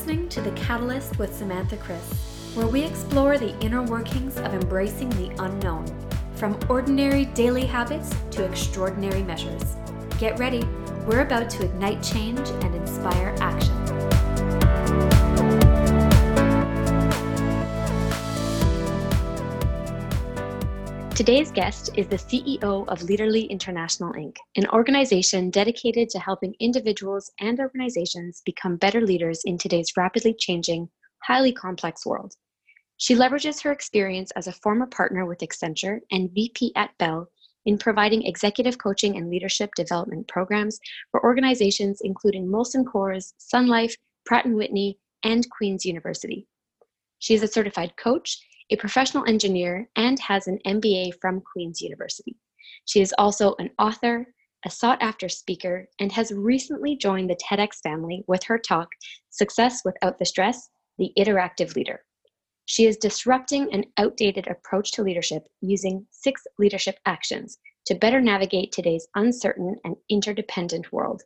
Listening to The Catalyst with Samantha Chris, where we explore the inner workings of embracing the unknown, from ordinary daily habits to extraordinary measures. Get ready, we're about to ignite change and inspire action. Today's guest is the CEO of Leaderly International Inc., an organization dedicated to helping individuals and organizations become better leaders in today's rapidly changing, highly complex world. She leverages her experience as a former partner with Accenture and VP at Bell in providing executive coaching and leadership development programs for organizations including Molson Coors, Sun Life, Pratt & Whitney, and Queen's University. She is a certified coach a professional engineer, and has an MBA from Queen's University. She is also an author, a sought after speaker, and has recently joined the TEDx family with her talk, Success Without the Stress The Iteractive Leader. She is disrupting an outdated approach to leadership using six leadership actions to better navigate today's uncertain and interdependent world.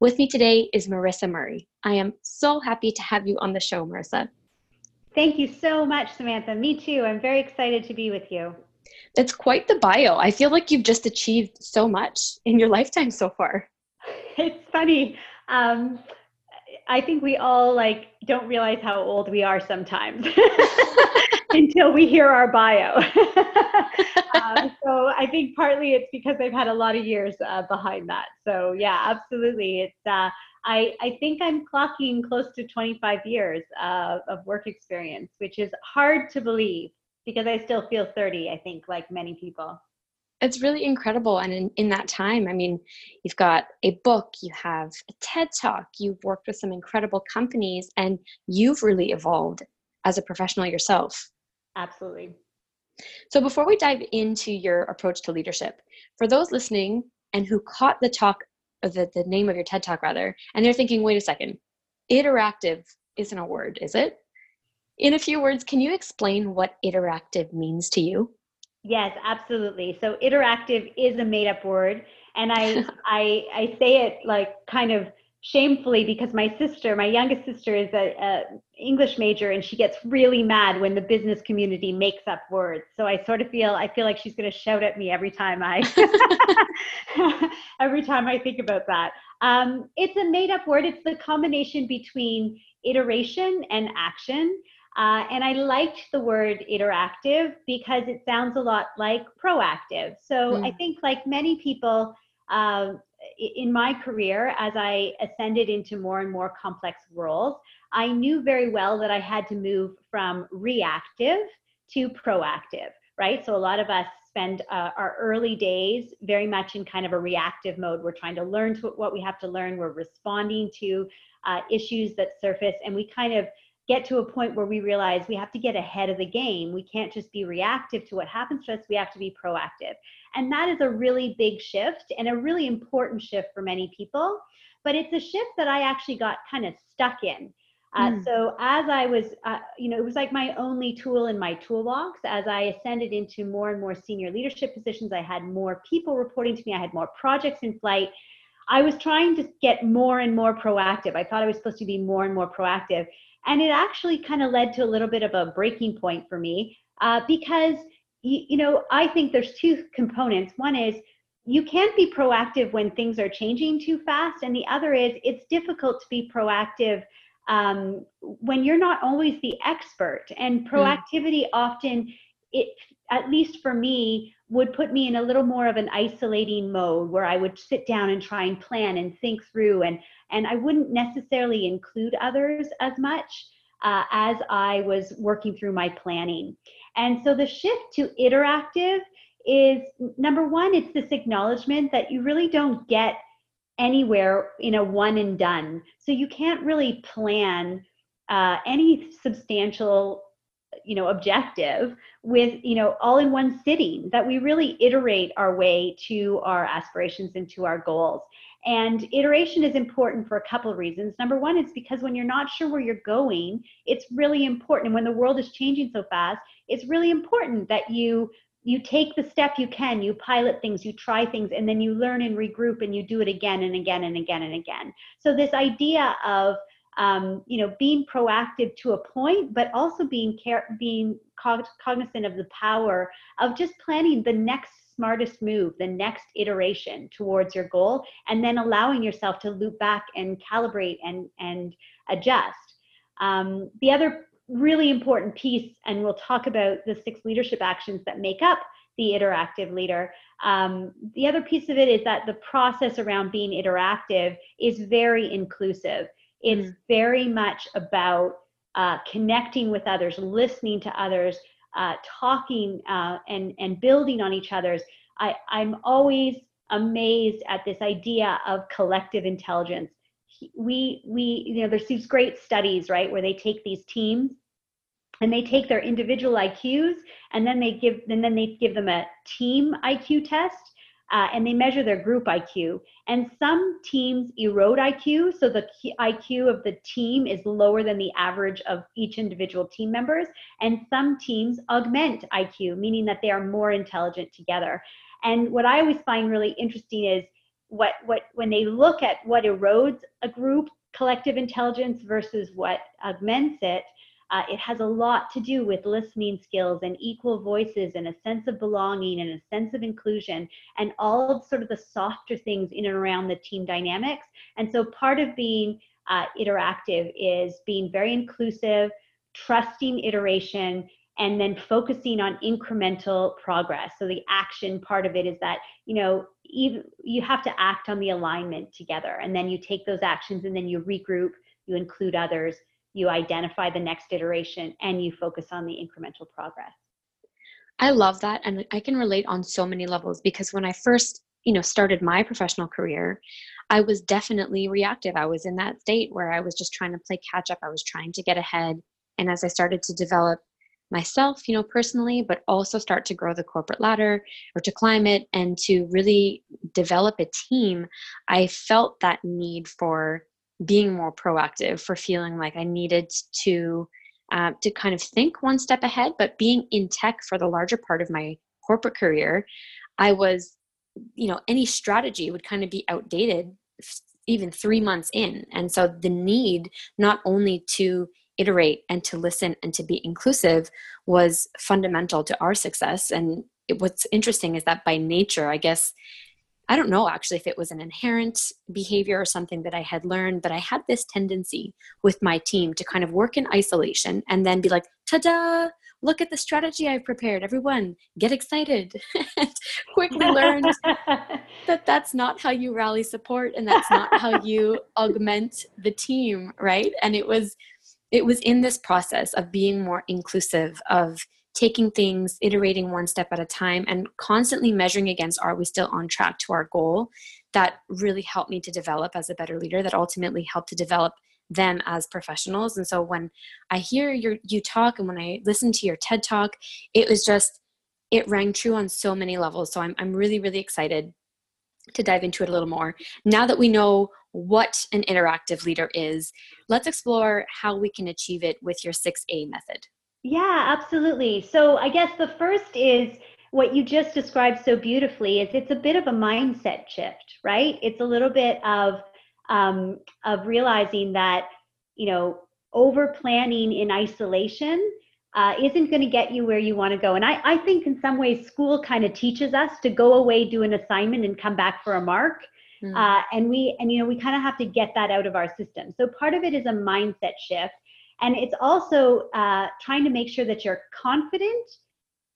With me today is Marisa Murray. I am so happy to have you on the show, Marisa. Thank you so much, Samantha. Me too. I'm very excited to be with you. That's quite the bio. I feel like you've just achieved so much in your lifetime so far. It's funny. Um, I think we all like don't realize how old we are sometimes until we hear our bio. uh, so I think partly it's because I've had a lot of years uh, behind that. So yeah, absolutely. It's uh, I, I think I'm clocking close to 25 years uh, of work experience, which is hard to believe because I still feel 30, I think, like many people. It's really incredible. And in, in that time, I mean, you've got a book, you have a TED Talk, you've worked with some incredible companies, and you've really evolved as a professional yourself. Absolutely. So, before we dive into your approach to leadership, for those listening and who caught the talk the, the name of your TED Talk rather, and they're thinking, wait a second, iteractive isn't a word, is it? In a few words, can you explain what iteractive means to you? Yes, absolutely. So iteractive is a made up word. And I, I, I say it like kind of shamefully because my sister, my youngest sister, is a, a, English major, and she gets really mad when the business community makes up words. So I sort of feel I feel like she's going to shout at me every time I every time I think about that. Um, it's a made up word. It's the combination between iteration and action. Uh, and I liked the word iteractive because it sounds a lot like proactive. So mm. I think, like many people, uh, in my career, as I ascended into more and more complex roles, I knew very well that I had to move from reactive to proactive, right? So a lot of us spend uh, our early days very much in kind of a reactive mode. We're trying to learn to what we have to learn. We're responding to uh, issues that surface, and we kind of get to a point where we realize we have to get ahead of the game. We can't just be reactive to what happens to us, we have to be proactive. And that is a really big shift and a really important shift for many people. But it's a shift that I actually got kind of stuck in. Uh, mm. So as I was, uh, you know, it was like my only tool in my toolbox. As I ascended into more and more senior leadership positions, I had more people reporting to me. I had more projects in flight. I was trying to get more and more proactive. I thought I was supposed to be more and more proactive. And it actually kind of led to a little bit of a breaking point for me uh, because, you, you know, I think there's two components. One is you can't be proactive when things are changing too fast. And the other is it's difficult to be proactive um, when you're not always the expert. And hmm. proactivity mm. often, it at least for me, would put me in a little more of an isolating mode where I would sit down and try and plan and think through and and I wouldn't necessarily include others as much uh, as I was working through my planning. And so the shift to iteractive is number one, it's this acknowledgement that you really don't get anywhere in a one and done. So you can't really plan uh, any substantial you know objective with you know all in one sitting that we really iterate our way to our aspirations and to our goals. And iteration is important for a couple of reasons. Number one is because when you're not sure where you're going it's really important. And when the world is changing so fast it's really important that you you take the step you can you pilot things you try things and then you learn and regroup and you do it again and again and again and again. So this idea of um, you know, being proactive to a point, but also being care, being cognizant of the power of just planning the next smartest move, the next iteration towards your goal, and then allowing yourself to loop back and calibrate and and adjust. Um, the other really important piece, and we'll talk about the six leadership actions that make up the iteractive leader. Um, the other piece of it is that the process around being iteractive is very inclusive. It's mm. very much about uh, connecting with others, listening to others, uh, talking uh, and and building on each other's. I, I'm always amazed at this idea of collective intelligence. We we you know there's these great studies right where they take these teams and they take their individual IQs and then they give and then they give them a team IQ test uh, and they measure their group IQ. And some teams erode IQ, so the IQ of the team is lower than the average of each individual team members. And some teams augment IQ, meaning that they are more intelligent together. And what I always find really interesting is what what when they look at what erodes a group collective intelligence versus what augments it uh, it has a lot to do with listening skills and equal voices and a sense of belonging and a sense of inclusion and all of sort of the softer things in and around the team dynamics. And so part of being uh, iteractive is being very inclusive, trusting iteration, and then focusing on incremental progress. So the action part of it is that, you know, even, you have to act on the alignment together and then you take those actions and then you regroup, you include others you identify the next iteration and you focus on the incremental progress. I love that and i can relate on so many levels because when i first you know started my professional career i was definitely reactive. I was in that state where i was just trying to play catch up. I was trying to get ahead. And as i started to develop myself you know personally but also start to grow the corporate ladder or to climb it and to really develop a team i felt that need for being more proactive, for feeling like I needed to uh, to kind of think one step ahead. But being in tech for the larger part of my corporate career, I was, you know, any strategy would kind of be outdated even three months in. And so the need not only to iterate and to listen and to be inclusive was fundamental to our success. And it, what's interesting is that by nature, I guess I don't know actually if it was an inherent behavior or something that I had learned, but I had this tendency with my team to kind of work in isolation and then be like, ta da, look at the strategy I've prepared. Everyone, get excited. quickly learned that that's not how you rally support and that's not how you augment the team, right? And it was it was in this process of being more inclusive of taking things, iterating one step at a time, and constantly measuring against are we still on track to our goal that really helped me to develop as a better leader, that ultimately helped to develop them as professionals. And so when I hear your you talk and when I listen to your TED talk, it was just it rang true on so many levels. So I'm I'm really, really excited to dive into it a little more. Now that we know what an iteractive leader is, let's explore how we can achieve it with your 6A method. Yeah, absolutely. So I guess the first is what you just described so beautifully is it's a bit of a mindset shift, right? It's a little bit of um, of realizing that you know over planning in isolation uh, isn't going to get you where you want to go. And I, I think in some ways school kind of teaches us to go away, do an assignment, and come back for a mark. Mm. Uh, and we and you know we kind of have to get that out of our system. So part of it is a mindset shift and it's also uh, trying to make sure that you're confident,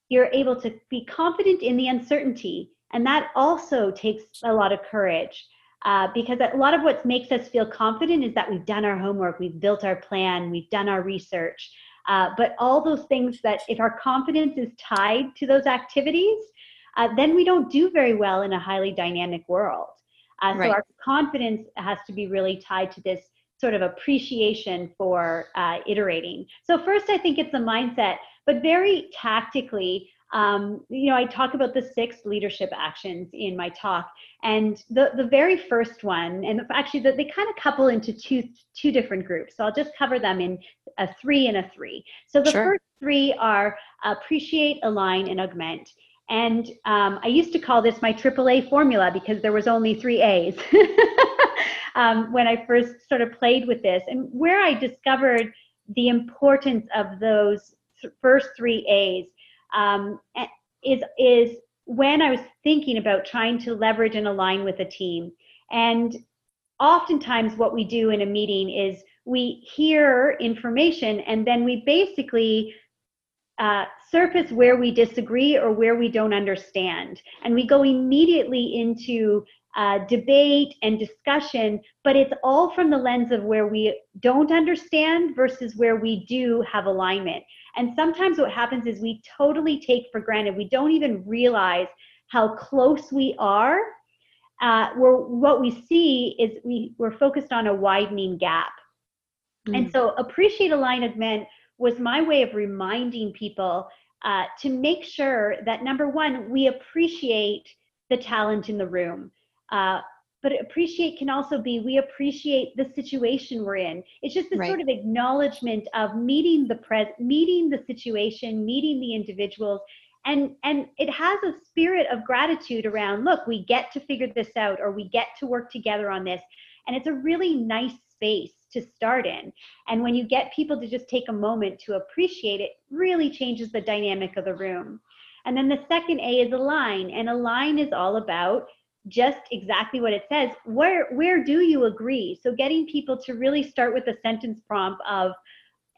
you're able to be confident in the uncertainty. And that also takes a lot of courage. Uh, because a lot of what makes us feel confident is that we've done our homework, we've built our plan, we've done our research. Uh, but all those things that if our confidence is tied to those activities, uh, then we don't do very well in a highly dynamic world. Uh, right. So our confidence has to be really tied to this sort of appreciation for uh, iterating. So first, I think it's a mindset, but very tactically, um, you know, I talk about the six leadership actions in my talk, and the the very first one, and actually the, they kind of couple into two two different groups. So I'll just cover them in a three and a three. So the sure. first three are appreciate, align, and augment. And um, I used to call this my AAA formula because there was only three A's. um, when I first sort of played with this, and where I discovered the importance of those th- first three A's um, is is when I was thinking about trying to leverage and align with a team. And oftentimes, what we do in a meeting is we hear information and then we basically uh, surface where we disagree or where we don't understand. And we go immediately into uh, debate and discussion, but it's all from the lens of where we don't understand versus where we do have alignment. And sometimes what happens is we totally take for granted, we don't even realize how close we are. Uh, we're, what we see is we, we're focused on a widening gap. Mm. And so appreciate align augment was my way of reminding people uh, to make sure that number one, we appreciate the talent in the room. Uh, but appreciate can also be we appreciate the situation we're in. It's just this right. sort of acknowledgement of meeting the pres meeting the situation, meeting the individuals, and and it has a spirit of gratitude around. Look, we get to figure this out, or we get to work together on this, and it's a really nice space to start in. And when you get people to just take a moment to appreciate it, really changes the dynamic of the room. And then the second A is align, and align is all about just exactly what it says. Where where do you agree? So getting people to really start with a sentence prompt of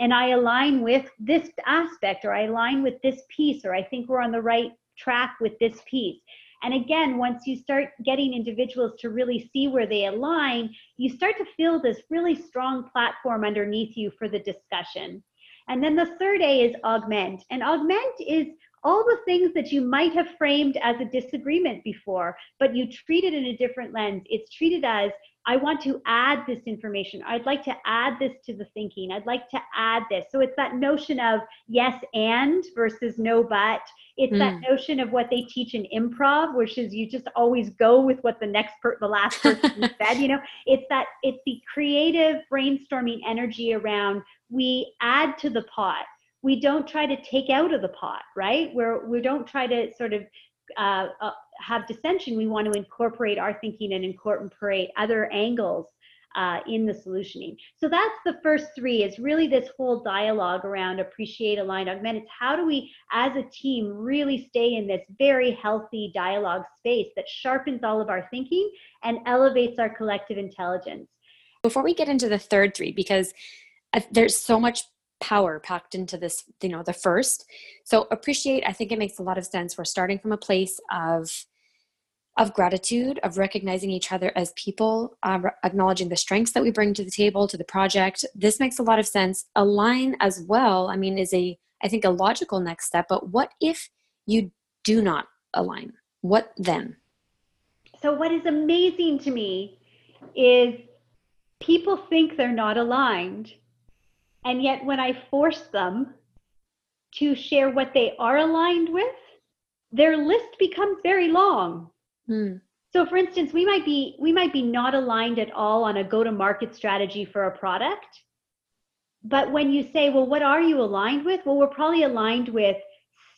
and i align with this aspect or i align with this piece or i think we're on the right track with this piece? And again once you start getting individuals to really see where they align you start to feel this really strong platform underneath you for the discussion. And then the third a is augment. And augment is all the things that you might have framed as a disagreement before, but you treat it in a different lens. It's treated as, I want to add this information. I'd like to add this to the thinking. I'd like to add this. So it's that notion of yes and versus no but. It's mm. that notion of what they teach in improv, which is you just always go with what the next per- the last person said. You know, it's that it's the creative brainstorming energy around we add to the pot we don't try to take out of the pot, right? Where we don't try to sort of uh, uh, have dissension. We want to incorporate our thinking and incorporate other angles uh, in the solutioning. So that's the first three is really this whole dialogue around appreciate, align, augment. It's how do we, as a team, really stay in this very healthy dialogue space that sharpens all of our thinking and elevates our collective intelligence. Before we get into the third three, because uh, there's so much power packed into this you know the first. So appreciate i think it makes a lot of sense. We're starting from a place of of gratitude of recognizing each other as people uh, acknowledging the strengths that we bring to the table to the project. This makes a lot of sense. Align as well i mean is a i think a logical next step but what if you do not align? What then? So what is amazing to me is people think they're not aligned and yet, when I force them to share what they are aligned with, their list becomes very long. Hmm. So for instance, we might be we might be not aligned at all on a go-to-market strategy for a product. But when you say, well, what are you aligned with? Well, we're probably aligned with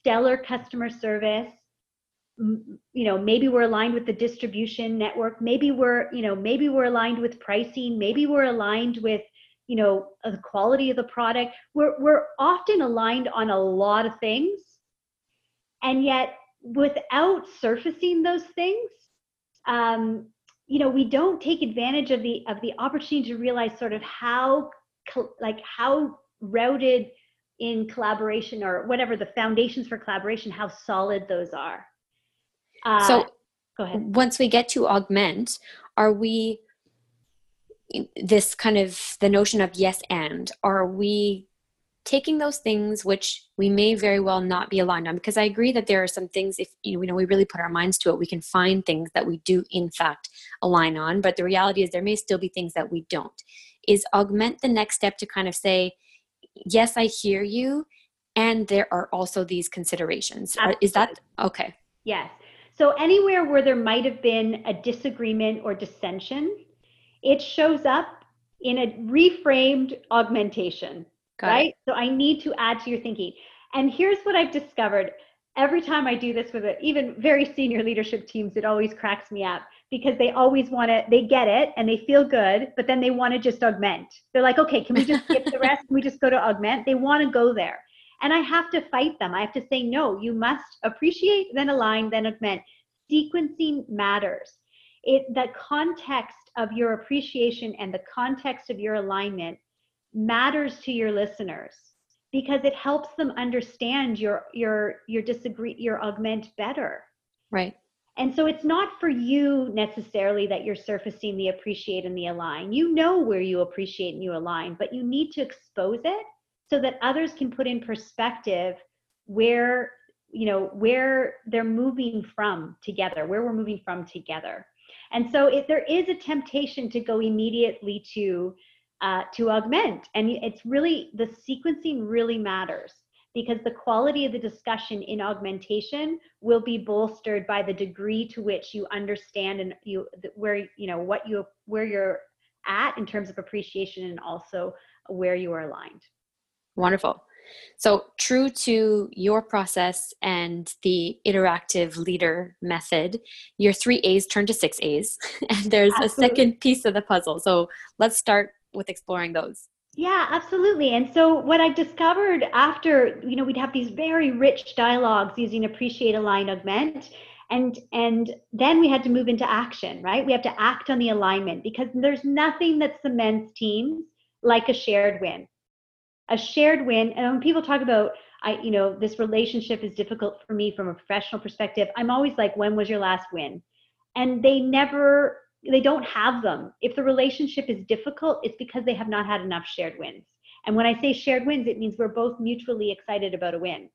stellar customer service. You know, maybe we're aligned with the distribution network. Maybe we're, you know, maybe we're aligned with pricing. Maybe we're aligned with you know the quality of the product. We're we're often aligned on a lot of things. And yet without surfacing those things um, you know we don't take advantage of the of the opportunity to realize sort of how like how rooted in collaboration or whatever the foundations for collaboration how solid those are. Uh, so go ahead. once we get to augment are we this kind of the notion of yes and are we taking those things which we may very well not be aligned on? Because i agree that there are some things if you know we really put our minds to it we can find things that we do in fact align on. But the reality is there may still be things that we don't. Is augment the next step to kind of say yes i hear you and there are also these considerations. Absolutely. is that okay. Yes. So anywhere where there might have been a disagreement or dissension it shows up in a reframed augmentation, Got right? It. So I need to add to your thinking. And here's what I've discovered every time I do this with it, even very senior leadership teams, it always cracks me up because they always want to, they get it and they feel good, but then they want to just augment. They're like, okay, can we just skip the rest? Can we just go to augment? They want to go there. And I have to fight them. I have to say, no, you must appreciate, then align, then augment. Sequencing matters. It, the context of your appreciation and the context of your alignment matters to your listeners because it helps them understand your your your disagree your augment better. Right. And so it's not for you necessarily that you're surfacing the appreciate and the align. You know where you appreciate and you align but you need to expose it so that others can put in perspective where you know where they're moving from together where we're moving from together and so if there is a temptation to go immediately to uh, to augment. And it's really, the sequencing really matters because the quality of the discussion in augmentation will be bolstered by the degree to which you understand and you where you know what you where you're at in terms of appreciation and also where you are aligned wonderful so true to your process and the iteractive leader method your three a's turn to six a's and there's Absolutely. a second piece of the puzzle. So let's start with exploring those. Yeah absolutely. And so what i discovered after you know we'd have these very rich dialogues using appreciate align augment and and then we had to move into action right? We have to act on the alignment because there's nothing that cements teams like a shared win a shared win and when people talk about i you know this relationship is difficult for me from a professional perspective i'm always like when was your last win and they never they don't have them. If the relationship is difficult, it's because they have not had enough shared wins. And when I say shared wins, it means we're both mutually excited about a win.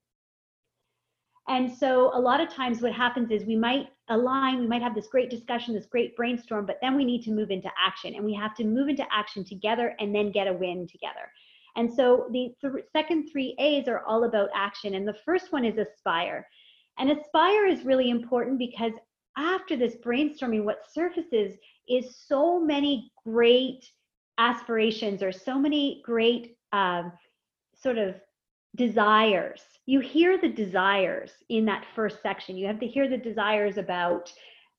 And so a lot of times what happens is we might align, we might have this great discussion, this great brainstorm, but then we need to move into action and we have to move into action together and then get a win together. And so the th- second three A's are all about action. And the first one is aspire. And aspire is really important because after this brainstorming, what surfaces is so many great aspirations or so many great um, sort of desires. You hear the desires in that first section. You have to hear the desires about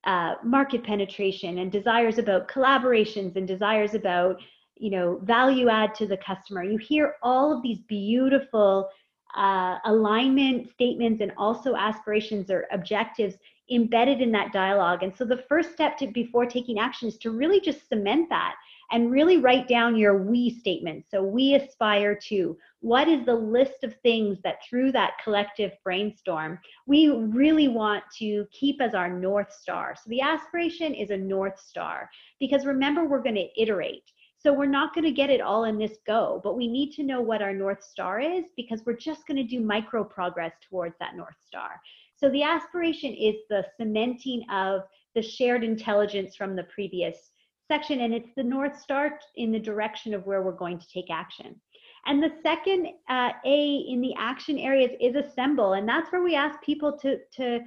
uh, market penetration and desires about collaborations and desires about you know value add to the customer. You hear all of these beautiful uh, alignment statements and also aspirations or objectives embedded in that dialogue. And so the first step to before taking action is to really just cement that and really write down your we statement. So we aspire to what is the list of things that through that collective brainstorm we really want to keep as our north star. So the aspiration is a north star because remember we're going to iterate. So we're not going to get it all in this go, but we need to know what our North Star is because we're just going to do micro progress towards that North Star. So the aspiration is the cementing of the shared intelligence from the previous section, and it's the North Star in the direction of where we're going to take action. And the second uh, A in the action areas is assemble, and that's where we ask people to, to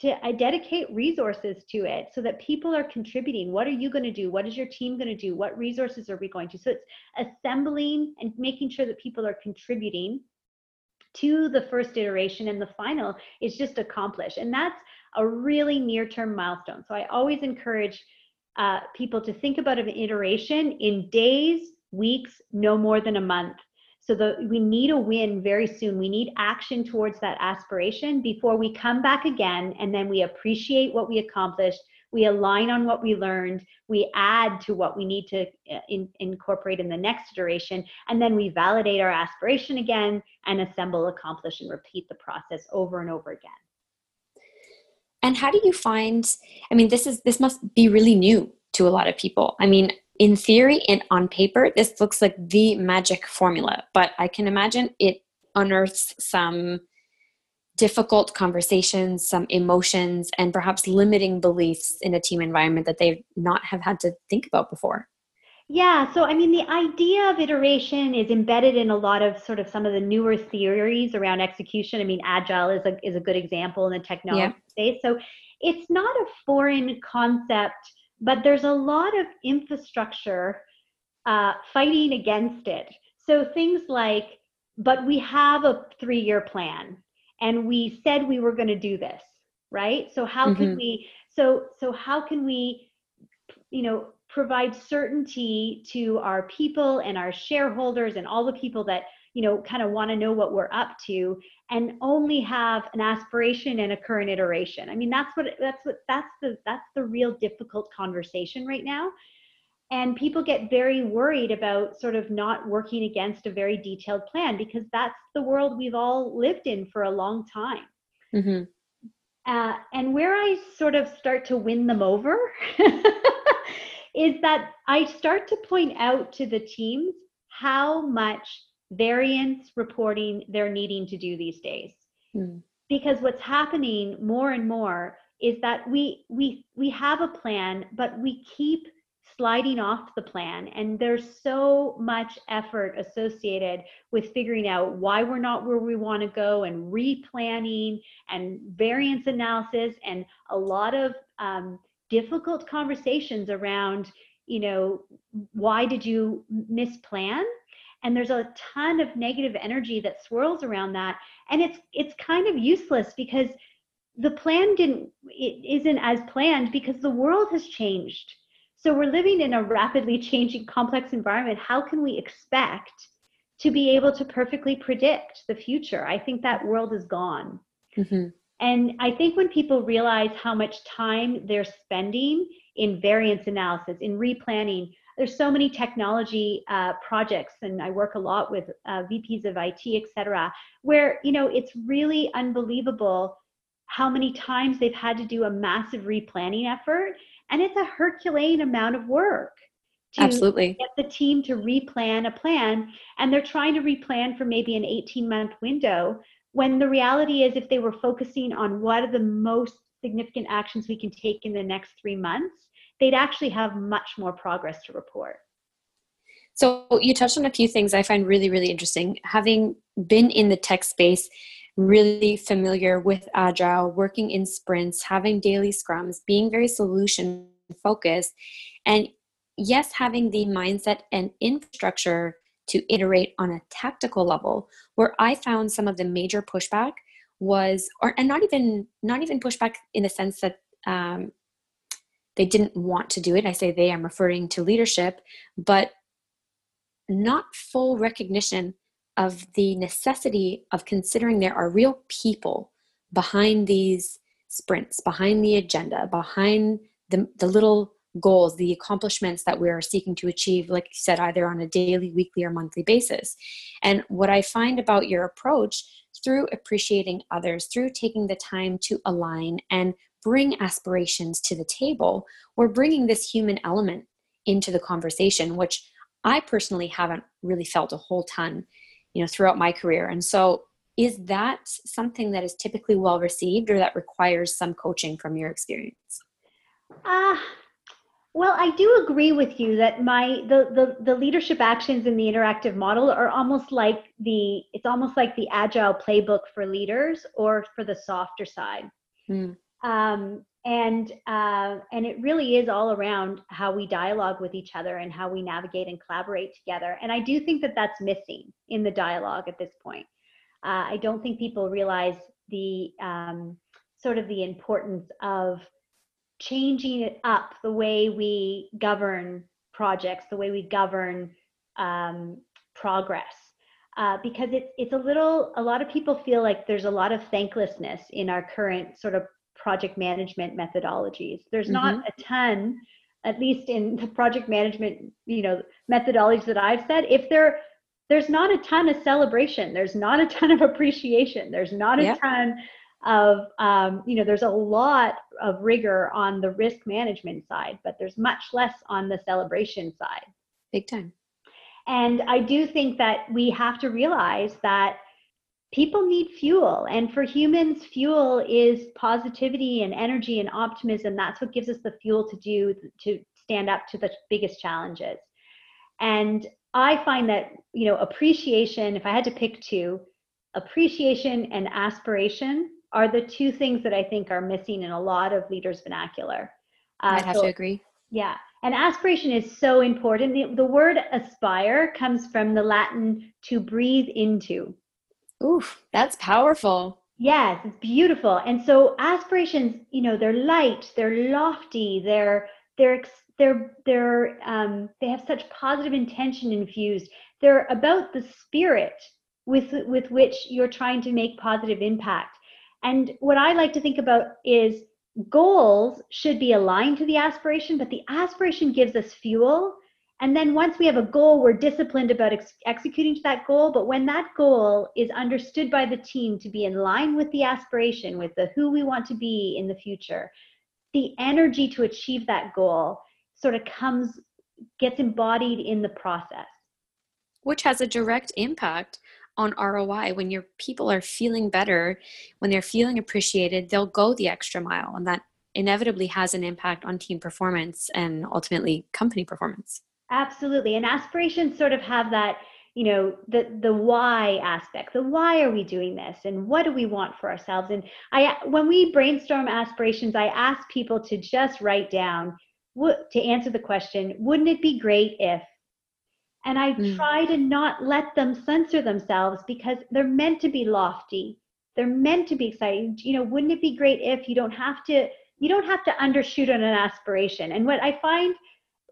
to dedicate resources to it so that people are contributing. What are you going to do? What is your team going to do? What resources are we going to? So it's assembling and making sure that people are contributing to the first iteration and the final is just accomplished. And that's a really near term milestone. So I always encourage uh, people to think about an iteration in days, weeks, no more than a month. So the, we need a win very soon. We need action towards that aspiration before we come back again and then we appreciate what we accomplished. We align on what we learned. We add to what we need to uh, in, incorporate in the next iteration. And then we validate our aspiration again and assemble, accomplish, and repeat the process over and over again. And how do you find? I mean, this is this must be really new to a lot of people. I mean, in theory and on paper, this looks like the magic formula, but I can imagine it unearths some difficult conversations, some emotions, and perhaps limiting beliefs in a team environment that they not have had to think about before. Yeah, so I mean, the idea of iteration is embedded in a lot of sort of some of the newer theories around execution. I mean, agile is a is a good example in the technology yeah. space. So it's not a foreign concept but there's a lot of infrastructure uh, fighting against it. So things like, but we have a three year plan and we said we were going to do this right so how mm-hmm. can we so so how can we you know provide certainty to our people and our shareholders and all the people that you know kind of want to know what we're up to and only have an aspiration and a current iteration. I mean that's what that's what that's the that's the real difficult conversation right now. And people get very worried about sort of not working against a very detailed plan because that's the world we've all lived in for a long time. Mm-hmm. uh, and where i sort of start to win them over is that i start to point out to the teams how much variance reporting they're needing to do these days. Mm. Because what's happening more and more is that we we we have a plan, but we keep sliding off the plan and there's so much effort associated with figuring out why we're not where we want to go and replanning and variance analysis and a lot of um, difficult conversations around you know why did you misplan and there's a ton of negative energy that swirls around that. And it's it's kind of useless because the plan didn't it isn't as planned because the world has changed. So we're living in a rapidly changing complex environment. How can we expect to be able to perfectly predict the future? I think that world is gone. Mm-hmm. and i think when people realize how much time they're spending in variance analysis in replanning there's so many technology uh, projects and i work a lot with uh, vps of it et cetera where you know it's really unbelievable how many times they've had to do a massive replanning effort and it's a herculean amount of work to Absolutely. get the team to replan a plan and they're trying to replan for maybe an 18 month window when the reality is if they were focusing on what are the most significant actions we can take in the next three months they'd actually have much more progress to report. So you touched on a few things I find really, really interesting. Having been in the tech space, really familiar with agile, working in sprints, having daily scrums, being very solution focused, and yes, having the mindset and infrastructure to iterate on a tactical level, where I found some of the major pushback was, or and not even not even pushback in the sense that um, they didn't want to do it. I say they, I'm referring to leadership, but not full recognition of the necessity of considering there are real people behind these sprints, behind the agenda, behind the, the little goals, the accomplishments that we're seeking to achieve, like you said, either on a daily, weekly, or monthly basis. And what I find about your approach through appreciating others, through taking the time to align and bring aspirations to the table, we're bringing this human element into the conversation, which I personally haven't really felt a whole ton, you know, throughout my career. And so, is that something that is typically well received, or that requires some coaching from your experience? Ah. Uh, well, I do agree with you that my the, the the leadership actions in the iteractive model are almost like the it's almost like the agile playbook for leaders or for the softer side. Mm um, and uh, and it really is all around how we dialogue with each other and how we navigate and collaborate together and i do think that that's missing in the dialogue at this point. Uh, i don't think people realize the um, sort of the importance of changing it up the way we govern projects the way we govern um, progress. Uh, because it's it's a little a lot of people feel like there's a lot of thanklessness in our current sort of project management methodologies. There's mm-hmm. not a ton, at least in the project management, you know, methodologies that I've said. If there, there's not a ton of celebration. There's not a ton of appreciation. There's not a yeah. ton of, um, you know, there's a lot of rigor on the risk management side, but there's much less on the celebration side. Big time. And I do think that we have to realize that people need fuel and for humans fuel is positivity and energy and optimism. That's what gives us the fuel to do to stand up to the biggest challenges. And i find that you know appreciation if i had to pick two appreciation and aspiration are the two things that i think are missing in a lot of leaders vernacular. Uh, i'd have so, to agree. Yeah and aspiration is so important. The, the word aspire comes from the latin to breathe into Oof, that's powerful. Yes, it's beautiful. And so aspirations, you know, they're light, they're lofty, they're they're they're they're um, they have such positive intention infused. They're about the spirit with with which you're trying to make positive impact. And what I like to think about is goals should be aligned to the aspiration, but the aspiration gives us fuel and then once we have a goal, we're disciplined about ex- executing to that goal. But when that goal is understood by the team to be in line with the aspiration, with the who we want to be in the future, the energy to achieve that goal sort of comes, gets embodied in the process. Which has a direct impact on ROI. When your people are feeling better, when they're feeling appreciated, they'll go the extra mile. And that inevitably has an impact on team performance and ultimately company performance. Absolutely. And aspirations sort of have that, you know, the the why aspect. The why are we doing this and what do we want for ourselves? And I when we brainstorm aspirations, I ask people to just write down what to answer the question, wouldn't it be great if and I mm. try to not let them censor themselves because they're meant to be lofty. They're meant to be exciting. You know, wouldn't it be great if you don't have to you don't have to undershoot on an aspiration. And what I find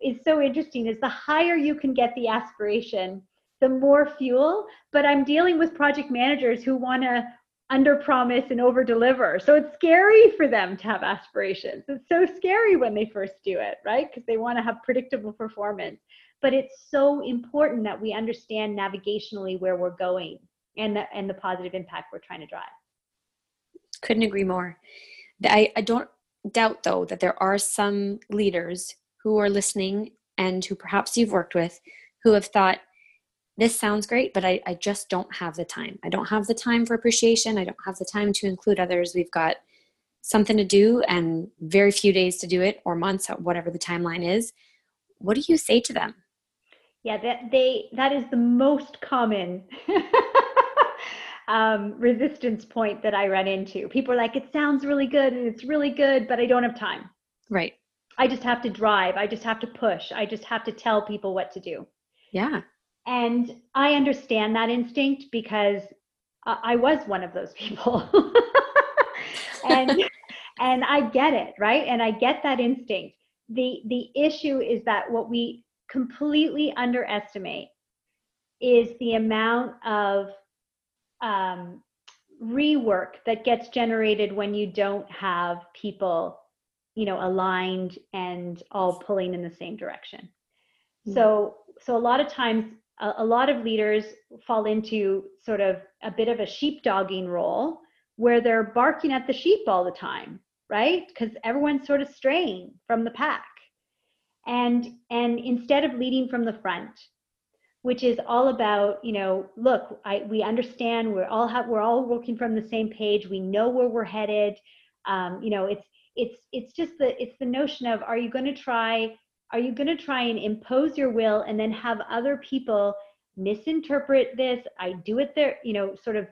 is so interesting is the higher you can get the aspiration, the more fuel. But I'm dealing with project managers who want to under promise and over deliver. So it's scary for them to have aspirations. It's so scary when they first do it, right? Because they want to have predictable performance. But it's so important that we understand navigationally where we're going and the, and the positive impact we're trying to drive. Couldn't agree more. I, I don't doubt, though, that there are some leaders who are listening and who perhaps you've worked with who have thought, this sounds great, but I, I just don't have the time. I don't have the time for appreciation. I don't have the time to include others. We've got something to do and very few days to do it or months, whatever the timeline is. What do you say to them? Yeah, that they that is the most common um, resistance point that I run into. People are like, it sounds really good and it's really good, but I don't have time. Right. I just have to drive. I just have to push. I just have to tell people what to do. Yeah. And I understand that instinct because I was one of those people. and and I get it, right? And I get that instinct. The the issue is that what we completely underestimate is the amount of um, rework that gets generated when you don't have people you know aligned and all pulling in the same direction. Mm-hmm. so so a lot of times a, a, lot of leaders fall into sort of a bit of a sheepdogging role where they're barking at the sheep all the time right? Because everyone's sort of straying from the pack. And and instead of leading from the front which is all about you know look I, we understand we're all have, we're all working from the same page. We know where we're headed. Um, you know it's it's it's just the it's the notion of are you going to try are you going to try and impose your will and then have other people misinterpret this i do it there you know sort of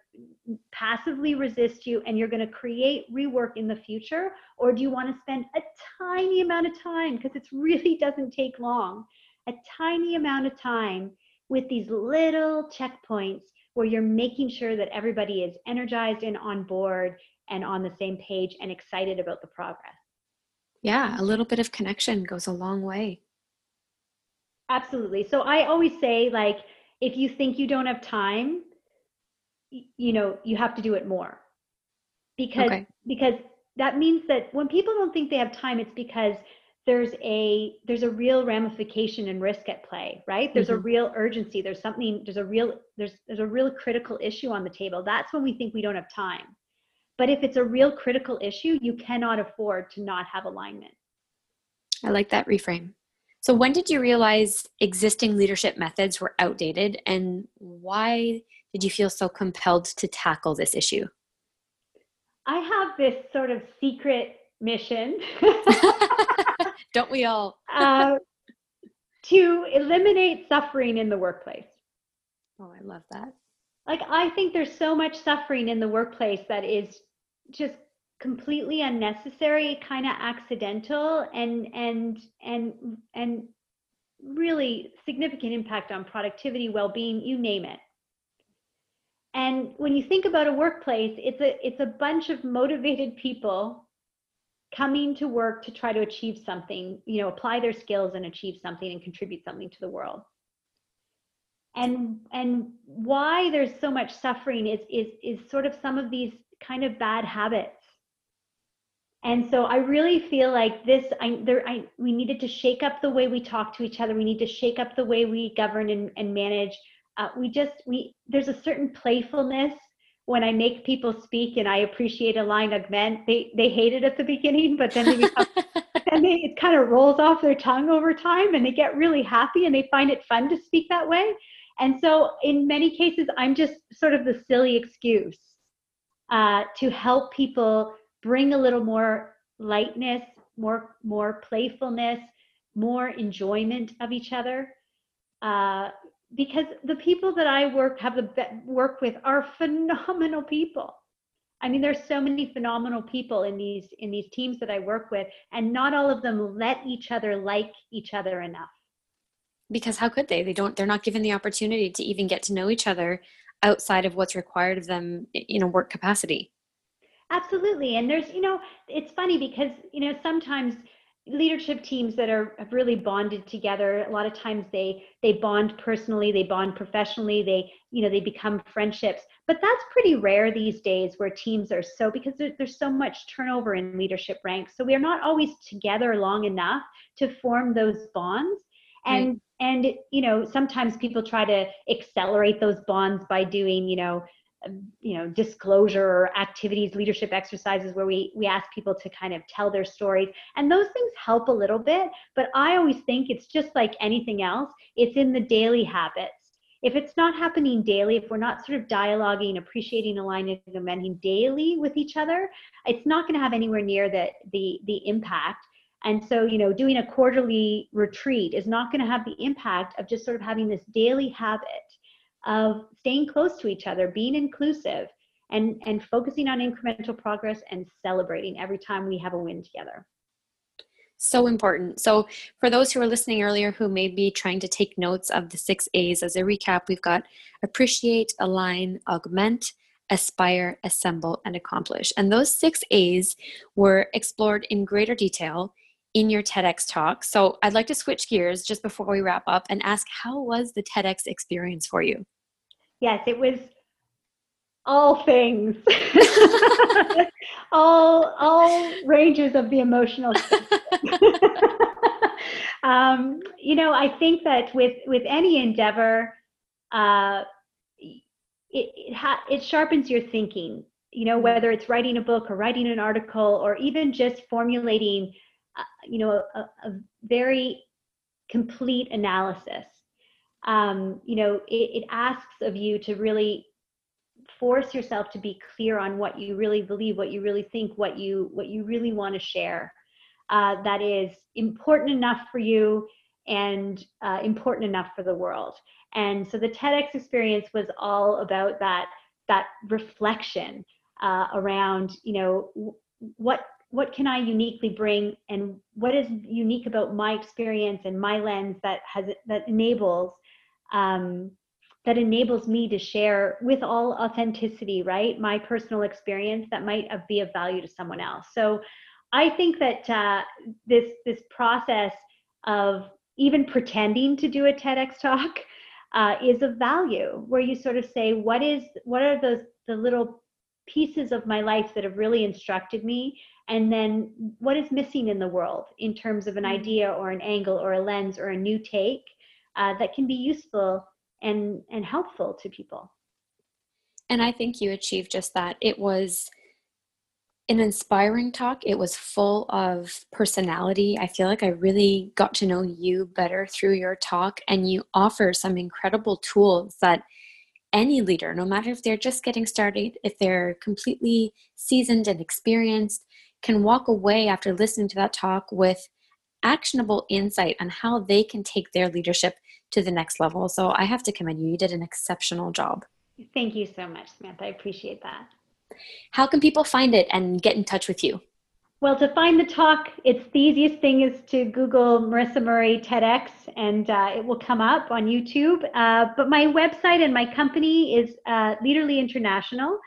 passively resist you and you're going to create rework in the future? Or do you want to spend a tiny amount of time because it really doesn't take long a tiny amount of time with these little checkpoints where you're making sure that everybody is energized and on board and on the same page and excited about the progress. Yeah, a little bit of connection goes a long way. Absolutely. So I always say, like, if you think you don't have time, you know, you have to do it more. Because okay. because that means that when people don't think they have time, it's because there's a there's a real ramification and risk at play right there's mm-hmm. a real urgency there's something there's a real there's there's a real critical issue on the table that's when we think we don't have time but if it's a real critical issue, you cannot afford to not have alignment. I like that reframe. So, when did you realize existing leadership methods were outdated, and why did you feel so compelled to tackle this issue? I have this sort of secret mission. Don't we all? uh, to eliminate suffering in the workplace. Oh, I love that like i think there's so much suffering in the workplace that is just completely unnecessary kind of accidental and and and and really significant impact on productivity well-being you name it and when you think about a workplace, it's a it's a bunch of motivated people coming to work to try to achieve something, you know, apply their skills and achieve something and contribute something to the world. And and why there's so much suffering is is is sort of some of these kind of bad habits. And so I really feel like this I there I we needed to shake up the way we talk to each other. We need to shake up the way we govern and, and manage. Uh, we just we there's a certain playfulness when I make people speak and I appreciate a line augment, they they hate it at the beginning, but then they become, then they, it kind of rolls off their tongue over time, and they get really happy and they find it fun to speak that way. And so, in many cases, I'm just sort of the silly excuse uh, to help people bring a little more lightness, more more playfulness, more enjoyment of each other. Uh, because the people that I work have the work with are phenomenal people. I mean, there's so many phenomenal people in these in these teams that I work with, and not all of them let each other like each other enough. Because how could they? They don't. They're not given the opportunity to even get to know each other outside of what's required of them in a work capacity. Absolutely, and there's you know, it's funny because you know sometimes leadership teams that are have really bonded together a lot of times they they bond personally they bond professionally they you know they become friendships but that's pretty rare these days where teams are so because there, there's so much turnover in leadership ranks so we are not always together long enough to form those bonds and. And you know sometimes people try to accelerate those bonds by doing you know um, you know disclosure activities leadership exercises where we we ask people to kind of tell their stories. And those things help a little bit but i always think it's just like anything else it's in the daily habits. If it's not happening daily if we're not sort of dialoguing appreciating aligning and amending daily with each other it's not going to have anywhere near the the the impact and so, you know, doing a quarterly retreat is not going to have the impact of just sort of having this daily habit of staying close to each other, being inclusive, and, and focusing on incremental progress and celebrating every time we have a win together. So important. So, for those who were listening earlier who may be trying to take notes of the six A's, as a recap, we've got appreciate, align, augment, aspire, assemble, and accomplish. And those six A's were explored in greater detail in your TEDx talk. So, I'd like to switch gears just before we wrap up and ask how was the TEDx experience for you? yes, it was all things, all all ranges of the emotional. um, you know, I think that with with any endeavor, uh, it it, ha- it sharpens your thinking. You know, whether it's writing a book or writing an article or even just formulating, uh, you know, a, a very complete analysis um, you know, it, it asks of you to really force yourself to be clear on what you really believe, what you really think, what you what you really want to share. Uh, that is important enough for you and uh, important enough for the world. And so the TEDx experience was all about that that reflection uh, around, you know, what what can I uniquely bring, and what is unique about my experience and my lens that has that enables um, that enables me to share with all authenticity, right? My personal experience that might be of value to someone else. So I think that uh, this this process of even pretending to do a TEDx talk uh, is of value, where you sort of say, what is what are those the little pieces of my life that have really instructed me. And then what is missing in the world in terms of an mm. idea or an angle or a lens or a new take uh, that can be useful and and helpful to people? And i think you achieved just that. It was an inspiring talk. It was full of personality. I feel like i really got to know you better through your talk and you offer some incredible tools that any leader no matter if they're just getting started if they're completely seasoned and experienced can walk away after listening to that talk with actionable insight on how they can take their leadership to the next level. So I have to commend you. You did an exceptional job. Thank you so much, Samantha. I appreciate that. How can people find it and get in touch with you? Well, to find the talk, it's the easiest thing is to Google Marisa Murray TEDx, and uh, it will come up on YouTube. Uh, but my website and my company is uh, Leaderly International.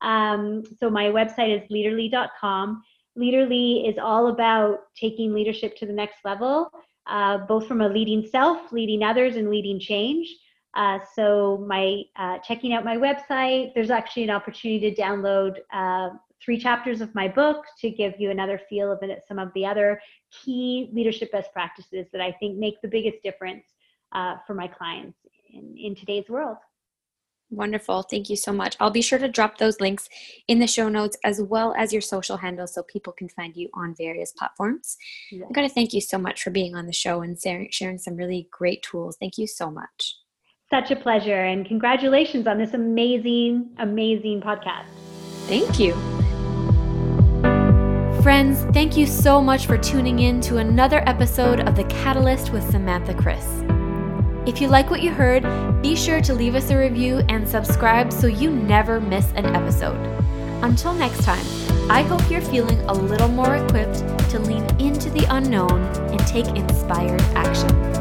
Um, so my website is leaderly.com. Leaderly is all about taking leadership to the next level, uh, both from a leading self, leading others, and leading change. Uh, so my uh, checking out my website, there's actually an opportunity to download uh, three chapters of my book to give you another feel of it, some of the other key leadership best practices that I think make the biggest difference uh, for my clients in, in today's world. Wonderful. Thank you so much. I'll be sure to drop those links in the show notes as well as your social handles so people can find you on various platforms. Yes. I'm going to thank you so much for being on the show and sharing some really great tools. Thank you so much. Such a pleasure. And congratulations on this amazing, amazing podcast. Thank you. Friends, thank you so much for tuning in to another episode of The Catalyst with Samantha Chris. If you like what you heard, be sure to leave us a review and subscribe so you never miss an episode. Until next time, I hope you're feeling a little more equipped to lean into the unknown and take inspired action.